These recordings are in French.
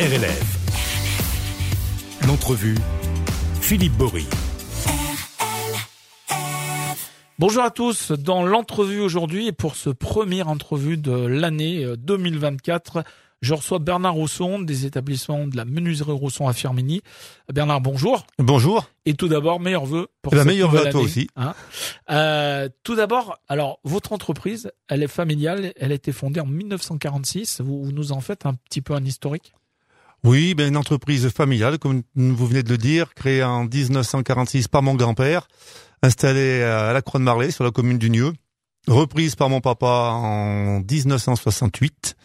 RLF. L'entrevue, Philippe Bory. Bonjour à tous, dans l'entrevue aujourd'hui et pour ce premier entrevue de l'année 2024, je reçois Bernard Rousson des établissements de la menuiserie Rousson à Firmini. Bernard, bonjour. Bonjour. Et tout d'abord, meilleurs vœux pour la cette meilleure vœux à toi année, aussi. hein. Euh, tout d'abord, alors votre entreprise, elle est familiale, elle a été fondée en 1946. Vous, vous nous en faites un petit peu un historique? Oui, ben une entreprise familiale, comme vous venez de le dire, créée en 1946 par mon grand-père, installée à la Croix de Marlay, sur la commune du Nieu, reprise par mon papa en 1968,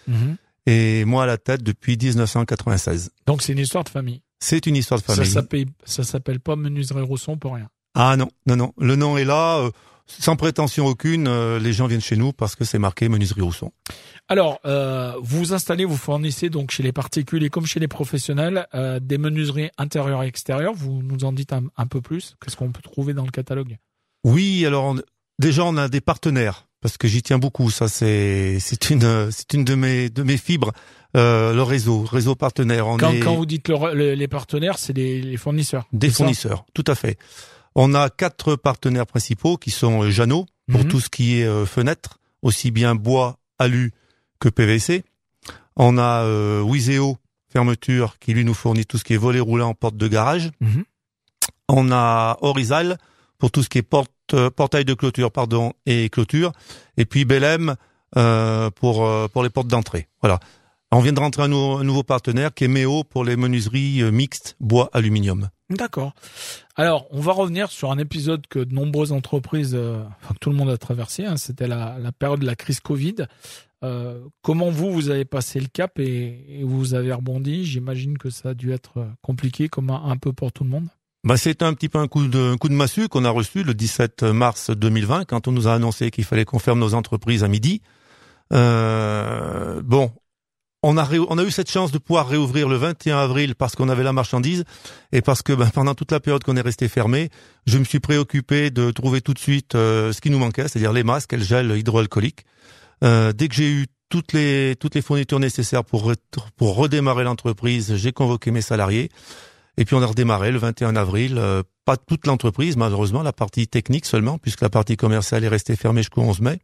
et moi à la tête depuis 1996. Donc c'est une histoire de famille. C'est une histoire de Ça famille. s'appelle, ça s'appelle pas menuiserie Rousson pour rien. Ah non, non, non. Le nom est là, euh, sans prétention aucune. euh, les gens viennent chez nous parce que c'est marqué menuiserie Rousson. Alors, euh, vous vous installez, vous fournissez donc chez les particuliers comme chez les professionnels euh, des menuiseries intérieures et extérieures. Vous nous en dites un, un peu plus Qu'est-ce qu'on peut trouver dans le catalogue? Oui, alors on- déjà on a des partenaires parce que j'y tiens beaucoup. Ça c'est c'est une c'est une de mes de mes fibres. euh, le réseau, réseau partenaire. On quand, est quand vous dites le- le- les partenaires, c'est les, les fournisseurs. des fournisseurs, tout à fait. On a quatre partenaires principaux qui sont euh, Jeannot pour Mhm. tout ce qui est euh, fenêtre, aussi bien bois, alu que PVC. On a euh, Wizeo fermeture qui lui nous fournit tout ce qui est volet roulant, porte de garage. Mhm. On a Horizal pour tout ce qui est porte, euh, portail de clôture, pardon, et clôture. Et puis Belém euh, pour euh, pour les portes d'entrée. Voilà. On vient de rentrer un, nou- un nouveau partenaire qui est Méo pour les menuiseries euh, mixtes bois aluminium. D'accord. Alors, on va revenir sur un épisode que de nombreuses entreprises, euh, enfin tout le monde a traversé. hein, C'était la, la période de la crise Covid. Euh, comment vous, vous avez passé le cap et, et vous avez rebondi? J'imagine que ça a dû être compliqué, comme un, un peu pour tout le monde. Bah, c'est un petit peu un coup de un coup de massue qu'on a reçu le 17 mars 2020 quand on nous a annoncé qu'il fallait qu'on ferme nos entreprises à midi. Euh, bon, on a on a eu cette chance de pouvoir réouvrir le 21 avril parce qu'on avait la marchandise et parce que ben, pendant toute la période qu'on est resté fermé, je me suis préoccupé de trouver tout de suite euh, ce qui nous manquait, c'est-à-dire les masques et le gel hydroalcoolique. Euh, dès que j'ai eu toutes les toutes les fournitures nécessaires pour pour redémarrer l'entreprise, j'ai convoqué mes salariés. Et puis on a redémarré le 21 avril, euh, pas toute l'entreprise malheureusement, la partie technique seulement, puisque la partie commerciale est restée fermée jusqu'au 11 mai.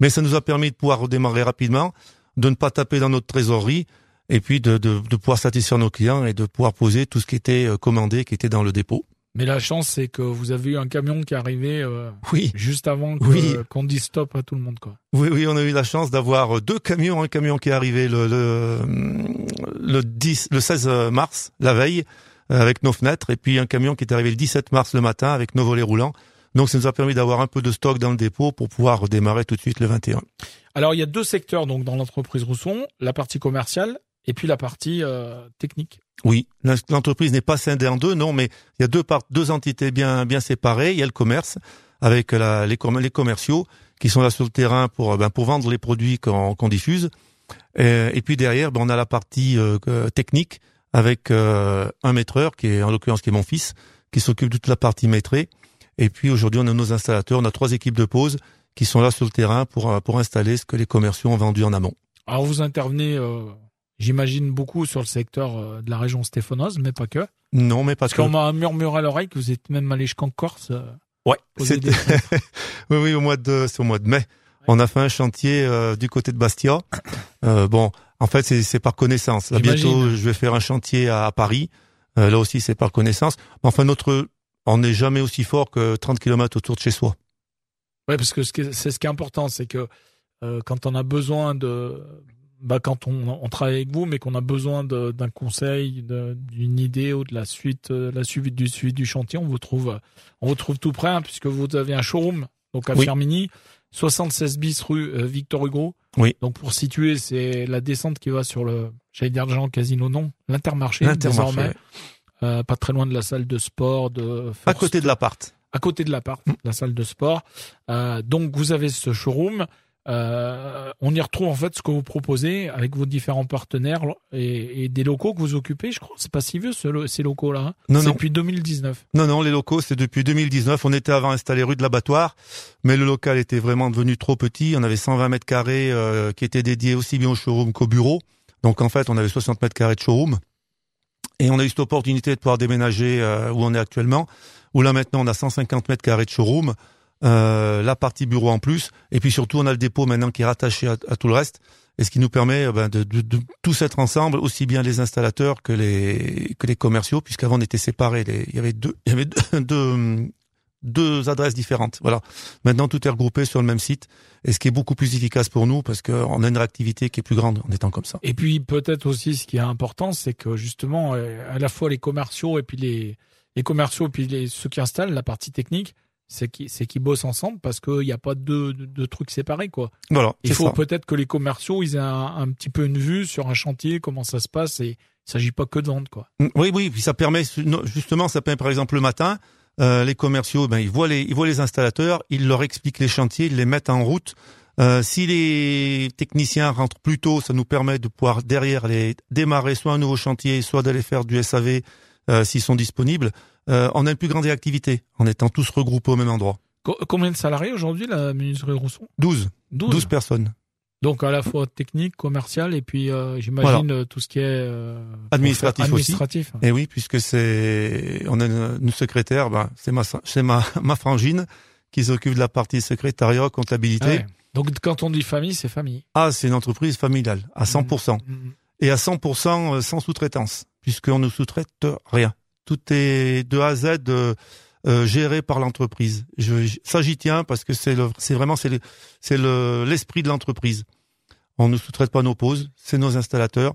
Mais ça nous a permis de pouvoir redémarrer rapidement, de ne pas taper dans notre trésorerie, et puis de, de, de pouvoir satisfaire nos clients et de pouvoir poser tout ce qui était euh, commandé, qui était dans le dépôt. Mais la chance, c'est que vous avez eu un camion qui est arrivé euh, Oui, juste avant que- Oui. qu'on dise stop à tout le monde. Quoi. oui, oui, on a eu la chance d'avoir deux camions, un camion qui est arrivé le, le, le 10, le 16 mars, la veille, euh, avec nos fenêtres, et puis un camion qui est arrivé le 17 mars le matin avec nos volets roulants. Donc ça nous a permis d'avoir un peu de stock dans le dépôt pour pouvoir redémarrer tout de suite le 21. Alors, il y a deux secteurs donc dans l'entreprise Rousson la partie commerciale et puis la partie euh, technique. Oui, l'entreprise n'est pas scindée en deux, non, mais il y a deux par- deux entités bien bien séparées. Il y a le commerce avec la, les, com- les commerciaux qui sont là sur le terrain pour ben, pour vendre les produits qu'on qu'on diffuse. Et, et puis derrière, ben, on a la partie euh, que- technique avec euh, un maîtreur qui est en l'occurrence qui est mon fils, qui s'occupe de toute la partie maîtrée. Et puis aujourd'hui, on a nos installateurs, on a trois équipes de pause qui sont là sur le terrain pour euh, pour installer ce que les commerciaux ont vendu en amont. Alors, vous intervenez, euh, j'imagine, beaucoup sur le secteur euh, de la région stéphanoise, mais pas que. Non, mais parce Parce que qu'on m'a murmuré à l'oreille que vous êtes même allé jusqu'en Corse. euh, Ouais, c'était oui, oui, au mois de, c'est au mois de mai. On a fait un chantier euh, du côté de Bastia. Euh, bon, en fait, c'est, c'est par connaissance. Là, bientôt, je vais faire un chantier à, à Paris. Euh, là aussi, c'est par connaissance. Enfin, notre, on n'est jamais aussi fort que 30 km autour de chez soi. Ouais, parce que c'est ce qui est important, c'est que euh, quand on a besoin de, bah, quand on, on travaille avec vous, mais qu'on a besoin d'un conseil, d'une idée ou de la suite, euh, la du suivi du chantier, on vous trouve, on vous trouve tout près, hein, puisque vous avez un showroom donc à Oui. Firmini, 76 bis rue euh, Victor Hugo. Oui. Donc pour situer, c'est la descente qui va sur le, j'allais dire Jean Casino, non, l'Intermarché, L'intermarché, désormais, ouais. Euh, pas très loin de la salle de sport de. À côté de l'appart. à côté de l'appart, la salle de sport. Euh, donc vous avez ce showroom. Euh, on y retrouve en fait ce que vous proposez avec vos différents partenaires et, et des locaux que vous occupez. Je crois c'est pas si vieux ce ces locaux-là. hein. Non, non. depuis 2019. Non, non, les locaux, c'est depuis 2019. On était avant installé rue de l'abattoir, mais le local était vraiment devenu trop petit. On avait 120 mètres carrés euh, qui étaient dédiés aussi bien au showroom qu'au bureau. Donc en fait, on avait 60 mètres carrés de showroom. Et on a eu cette opportunité de pouvoir déménager euh, où on est actuellement, où là maintenant on a 150 mètres carrés de showroom, euh, la partie bureau en plus, et puis surtout on a le dépôt maintenant qui est rattaché à, tout le reste, et ce qui nous permet euh, ben, de, de, de, tous être ensemble, aussi bien les installateurs que les que les commerciaux, puisqu'avant on était séparés. il y avait deux, il y avait deux, deux adresses différentes. Voilà. Maintenant, tout est regroupé sur le même site, et ce qui est beaucoup plus efficace pour nous parce qu'on a une réactivité qui est plus grande en étant comme ça. Et puis peut-être aussi, ce qui est important, c'est que justement, euh, à la fois les commerciaux et puis les les commerciaux et puis les, ceux qui installent la partie technique, c'est qu'ils qu'ils bossent ensemble parce qu'il n'y a pas de, de, trucs séparés quoi. Voilà. Il faut peut-être que les commerciaux ils aient un, un, petit peu une vue sur un chantier, comment ça se passe et il s'agit pas que de vendre quoi. Oui oui, puis ça permet justement ça permet par exemple le matin euh, les commerciaux, ben, ils voient les, ils voient les installateurs, ils leur expliquent les chantiers, ils les mettent en route. Euh, si les techniciens rentrent plus tôt, ça nous permet de pouvoir derrière les démarrer soit un nouveau chantier, soit d'aller faire du SAV euh, s'ils sont disponibles. Euh, on a une plus grande réactivité en étant tous regroupés au même endroit. combien de salariés aujourd'hui la menuiserie Rousseau? 12. 12. 12 personnes. Donc à la fois technique, commercial et puis euh, j'imagine euh, tout ce qui est euh, administratif, administratif, aussi. Et oui, puisque c'est on a une, secrétaire, ben, c'est ma c'est ma ma frangine qui s'occupe de la partie secrétariat, comptabilité. Ah Donc quand on dit famille, c'est famille. Ah, c'est une entreprise familiale à 100% mmh. Mmh. et à 100% sans sous-traitance, puisqu'on ne sous-traite rien. Tout est de A à Z. Euh, géré par l'entreprise. Je, ça j'y tiens parce que c'est le, c'est vraiment c'est c'est le, l'esprit de l'entreprise. On ne sous-traite pas nos pauses, c'est nos installateurs.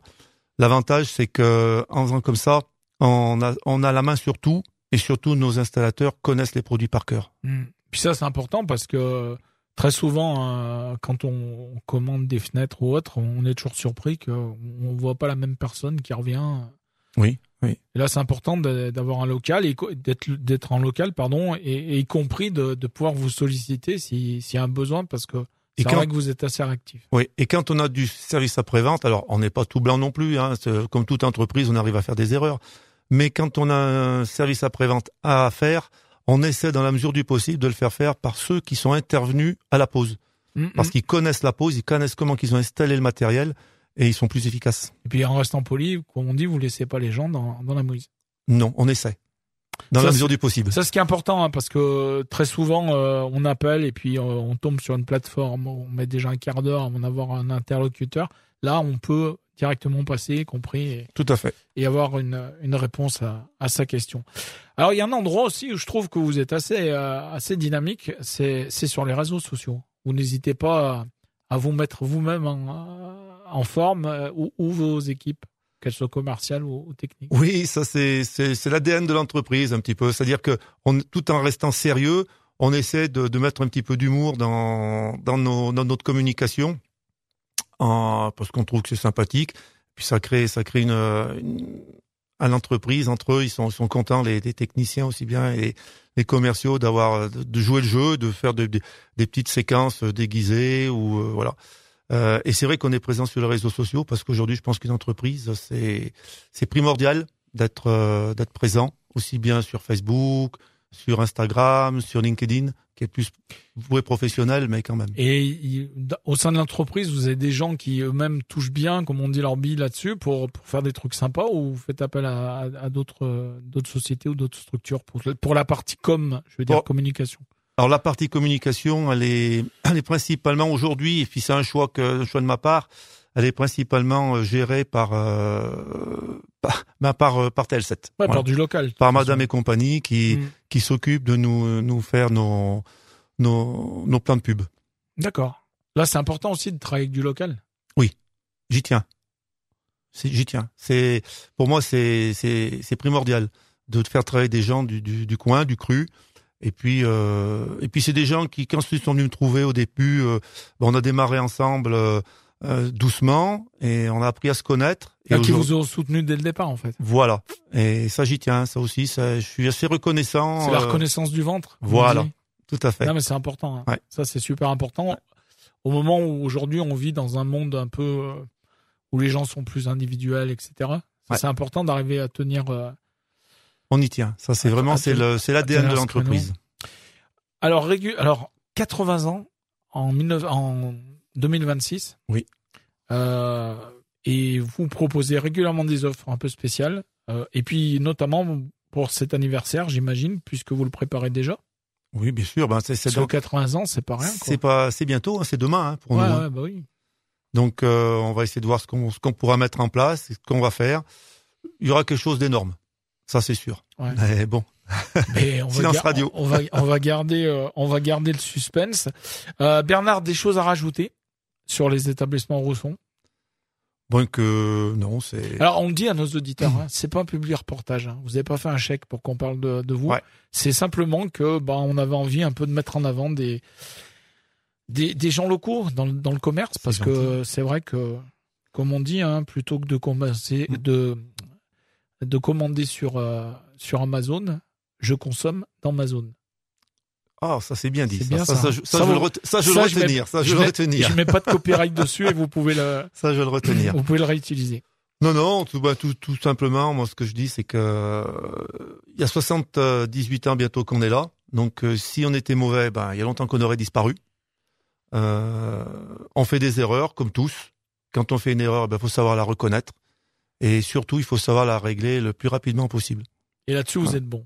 L'avantage, c'est que en faisant comme ça, on a, on a la main sur tout et surtout nos installateurs connaissent les produits par cœur. Hmm. Puis ça, c'est important parce que très souvent, euh, quand on commande des fenêtres ou autres, on est toujours surpris qu'on ne voit pas la même personne qui revient. Oui, oui. Et là, c'est important d'avoir un local et d'être en local, pardon, et, y compris de, de pouvoir vous solliciter s'il y a un besoin parce que et quand, vrai que vous êtes assez réactif. Oui, et quand on a du service après-vente, alors on n'est pas tout blanc non plus, hein, comme toute entreprise, on arrive à faire des erreurs. Mais quand on a un service après-vente à faire, on essaie dans la mesure du possible de le faire faire par ceux qui sont intervenus à la pause. Mm, mm. Parce qu'ils connaissent la pause, ils connaissent comment qu'ils ont installé le matériel et ils sont plus efficaces. Et puis en restant poli, comme on dit, vous laissez pas les gens dans, dans la mouise. Non, on essaie. Dans la mesure du possible. Ça, ce qui est important, hein, parce que très souvent, euh, on appelle et puis euh, on tombe sur une plateforme, on met déjà un quart d'heure avant d'avoir un interlocuteur. Là, on peut directement passer, compris. Et, Tout à fait. Et avoir une, une réponse à, à, sa question. Alors, il y a un endroit aussi où je trouve que vous êtes assez, euh, assez dynamique, c'est sur les réseaux sociaux. Vous n'hésitez pas à, vous mettre vous-même en, forme ou, ou vos équipes qu'elle soit commerciale ou, technique. Oui, ça c'est l'ADN de l'entreprise un petit peu, c'est-à-dire que tout en restant sérieux, on essaie de, mettre un petit peu d'humour dans dans, notre communication, parce qu'on trouve que c'est sympathique. Puis ça crée ça crée une à l'entreprise entre eux, ils sont sont contents les, les techniciens aussi bien et les commerciaux d'avoir de jouer le jeu, de faire des petites séquences déguisées ou euh, voilà. Euh, et c'est vrai qu'on est présent sur les réseaux sociaux parce qu'aujourd'hui, je pense qu'une entreprise, c'est c'est primordial d'être euh, d'être présent aussi bien sur Facebook, sur Instagram, sur LinkedIn, qui est plus voué professionnel, mais quand même. Et au sein de l'entreprise, vous avez des gens qui eux-mêmes touchent bien, comme on dit, leur bille là-dessus pour, pour faire des trucs sympas, ou vous faites appel à, à, d'autres d'autres sociétés ou d'autres structures pour pour la partie com, je veux dire communication? Alors la partie communication, elle est, elle est principalement aujourd'hui, et puis c'est un choix que, un choix de ma part, elle est principalement euh, gérée par euh, par par, euh, par Telset. Ouais, par du local. Par Madame et compagnie qui mm. Qui s'occupe de nous nous faire nos nos nos plans de pub. D'accord. Là, c'est important aussi de travailler avec du local? Oui, j'y tiens. J'y tiens. C'est pour moi c'est c'est primordial de faire travailler des gens du du, du coin, du cru. Et puis, euh, et puis c'est des gens qui, quand ils sont venus me trouver au début, euh, on a démarré ensemble euh, euh, doucement et on a appris à se connaître. Et qui vous ont soutenu dès le départ, en fait. Voilà. Et ça, j'y tiens. Ça aussi, ça, je suis assez reconnaissant. C'est la reconnaissance du ventre. Voilà. Tout à fait. Non, mais c'est important. Hein. Ça, c'est super important. Au moment où aujourd'hui on vit dans un monde un peu où les gens sont plus individuels, etc. C'est important d'arriver à tenir on y tient. Ça, c'est vraiment, c'est le, c'est l'ADN de l'entreprise. Alors, alors, 80 ans en, en 2026. Oui. Euh, et vous proposez régulièrement des offres un peu spéciales. Euh, et puis notamment pour cet anniversaire, j'imagine, puisque vous le préparez déjà. Oui, bien sûr. Ben, c'est, c'est Sur 80 ans, c'est pas rien. Quoi. C'est pas, c'est bientôt, hein, c'est demain hein, pour ouais, nous. hein. bah oui. Donc, euh, on va essayer de voir ce qu'on, ce qu'on pourra mettre en place, ce qu'on va faire. Il y aura quelque chose d'énorme, ça c'est sûr. Ouais. Mais bon, Mais on va, Silence gar- radio. on va, on va garder, euh, on va garder le suspense. Euh, Bernard, des choses à rajouter? Sur les établissements Rousson bon que non, c'est. Alors, on le dit à nos auditeurs, hein, c'est pas un public reportage. hein. Vous n'avez pas fait un chèque pour qu'on parle de, de vous. Ouais. C'est simplement que, bah, on avait envie un peu de mettre en avant des des, des gens locaux dans, le- dans le commerce, parce que c'est vrai que, comme on dit, hein, plutôt que de commander, Mm. de de commander sur euh, sur Amazon, je consomme dans ma zone. Ah, ça c'est bien dit. C'est Ça, bien ça, ça. ça, je- ça, je le vous- ça, je ça, le je mets- retenir. Ça, je je le mets- retenir. Je mets pas de copyright dessus et vous pouvez le Ça, je le retenir. vous pouvez le réutiliser. Non, non, tout, bah, tout, tout simplement, moi, ce que je dis, c'est que euh, il y a 78 ans bientôt qu'on est là. Donc, euh, si on était mauvais, ben, il y a longtemps qu'on aurait disparu. Euh, on fait des erreurs, comme tous. Quand on fait une erreur, il faut savoir la reconnaître. Et surtout, il faut savoir la régler le plus rapidement possible. Et là-dessus, vous Ouais. êtes bon.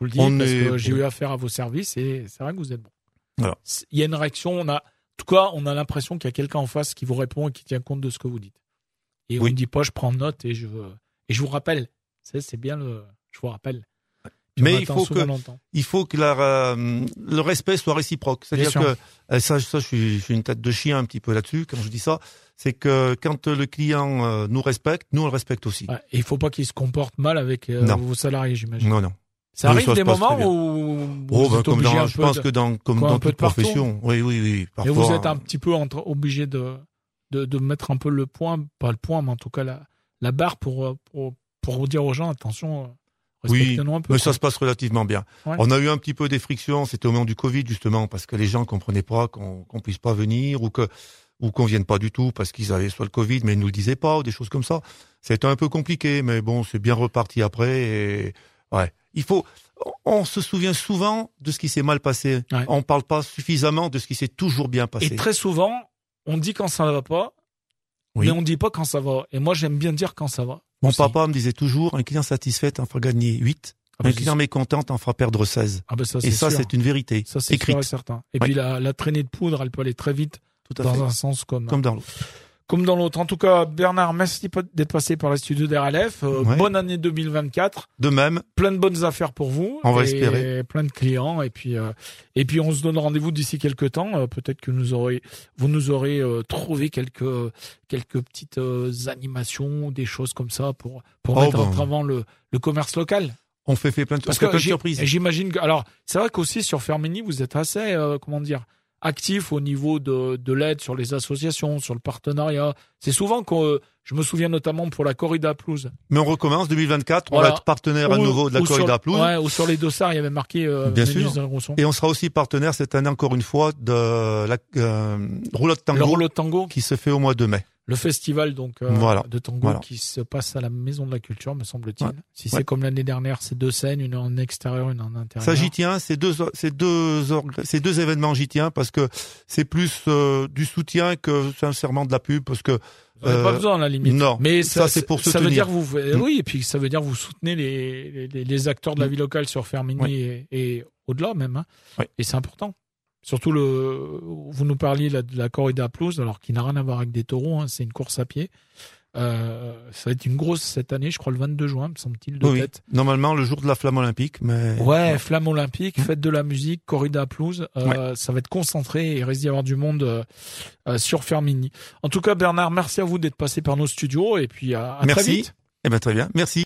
Je vous le dis On parce est que j'ai eu affaire à vos services et c'est vrai que vous êtes bon. Voilà. Il y a une réaction, on a, en tout cas, on a l'impression qu'il y a quelqu'un en face qui vous répond et qui tient compte de ce que vous dites. Et on Oui. ne dit pas, je prends note et je, et je vous rappelle. C'est, bien le, je vous rappelle. Mais on il faut que-. Il faut que la, euh, le respect soit réciproque. C'est-à-dire que, euh, ça, ça je, suis, je suis une tête de chien un petit peu là-dessus quand je dis ça, c'est que quand le client euh, nous respecte, nous on le respecte aussi. Ouais. Et il faut pas qu'il se comporte mal avec euh, vos salariés, j'imagine. Non, non. Ça arrive ça des moments où vous Oh, ben, êtes comme dans, un je peu pense de- que dans, comme toute partout. profession. Oui, oui, oui. Et Parfois, vous êtes un petit peu entre, obligé de, de, de mettre un peu le point, pas le point, mais en tout cas la, la barre pour, pour, pour vous dire aux gens, attention, euh, Oui, un peu. mais quoi. ça se passe relativement bien. Ouais. On a eu un petit peu des frictions, c'était au moment du Covid justement, parce que les gens comprenaient pas qu'on qu'on puisse pas venir ou que ou qu'on vienne pas du tout parce qu'ils avaient soit le Covid, mais ils nous le disaient pas ou des choses comme ça. C'était un peu compliqué, mais bon, c'est bien reparti après. Et ouais, il faut. On se souvient souvent de ce qui s'est mal passé. Ouais. On parle pas suffisamment de ce qui s'est toujours bien passé. Et très souvent, on dit quand ça va pas, Oui. mais on dit pas quand ça va. Et moi, j'aime bien dire quand ça va. Mon aussi. papa me disait toujours, un client satisfait en fera gagner 8, Ah bah, un client mécontent en fera perdre 16. Ah bah ça, Et c'est ça, c'est une vérité. Ça, c'est écrite. sûr et certain. Et Ouais. puis la, la traînée de poudre, elle peut aller très vite Tout à dans fait. un sens comme, Comme dans l'autre. Comme dans l'autre. En tout cas, Bernard, merci d'être passé par les studios d'RLF. Euh, Ouais. Bonne année 2024. De même, plein de bonnes affaires pour vous. On va et espérer. Plein de clients et puis euh, et puis on se donne rendez-vous d'ici quelques temps. Euh, Peut-être que nous aurez vous nous aurez euh, trouvé quelques quelques petites euh, animations, des choses comme ça pour pour Oh, mettre en ben. avant le le commerce local. on fait, fait plein de, Parce que et j'imagine que alors c'est vrai qu'aussi sur Fermini vous êtes assez euh, comment dire actif au niveau de, de l'aide sur les associations, sur le partenariat. C'est souvent que je me souviens notamment pour la corrida pelouse. Mais on recommence 2024. On va être partenaire à Ou- nouveau de la corrida Pelouse. Ouais, ou sur les dossards, il y avait marqué euh, Bien sûr. Et on sera aussi partenaire cette année encore une fois de la euh, roulotte tango rouleau de tango, qui se fait au mois de mai. Le festival donc euh, Voilà. de tango Voilà. qui se passe à la Maison de la Culture, me semble-t-il. Ouais. Si Ouais. c'est comme l'année dernière, c'est deux scènes, une en extérieur, une en intérieur. Ça j'y tiens, ces deux, événements j'y tiens parce que c'est plus euh, du soutien que sincèrement de la pub parce que pas euh, besoin à la limite. non, mais ça, ça, c'est pour Ça veut dire vous, Mm. oui, et puis ça veut dire que vous soutenez les, les, les acteurs de la Mm. vie locale sur Fermini Oui. et, et au-delà même. Hein. Oui. Et c'est important. Surtout le, vous nous parliez là, de la corrida pelouse, alors qui n'a rien à voir avec des taureaux, hein, c'est une course à pied. Euh, ça va être une grosse cette année, je crois le 22 juin, me semble-t-il, de oui, tête. normalement le jour de la flamme olympique, mais Ouais, flamme olympique, Mm. fête de la musique, corrida pelouse, euh, ça va être concentré et il risque d'y avoir du monde euh, euh, sur Fermini. En tout cas, Bernard, merci à vous d'être passé par nos studios et puis à, à très Merci. vite. Eh ben très bien, merci.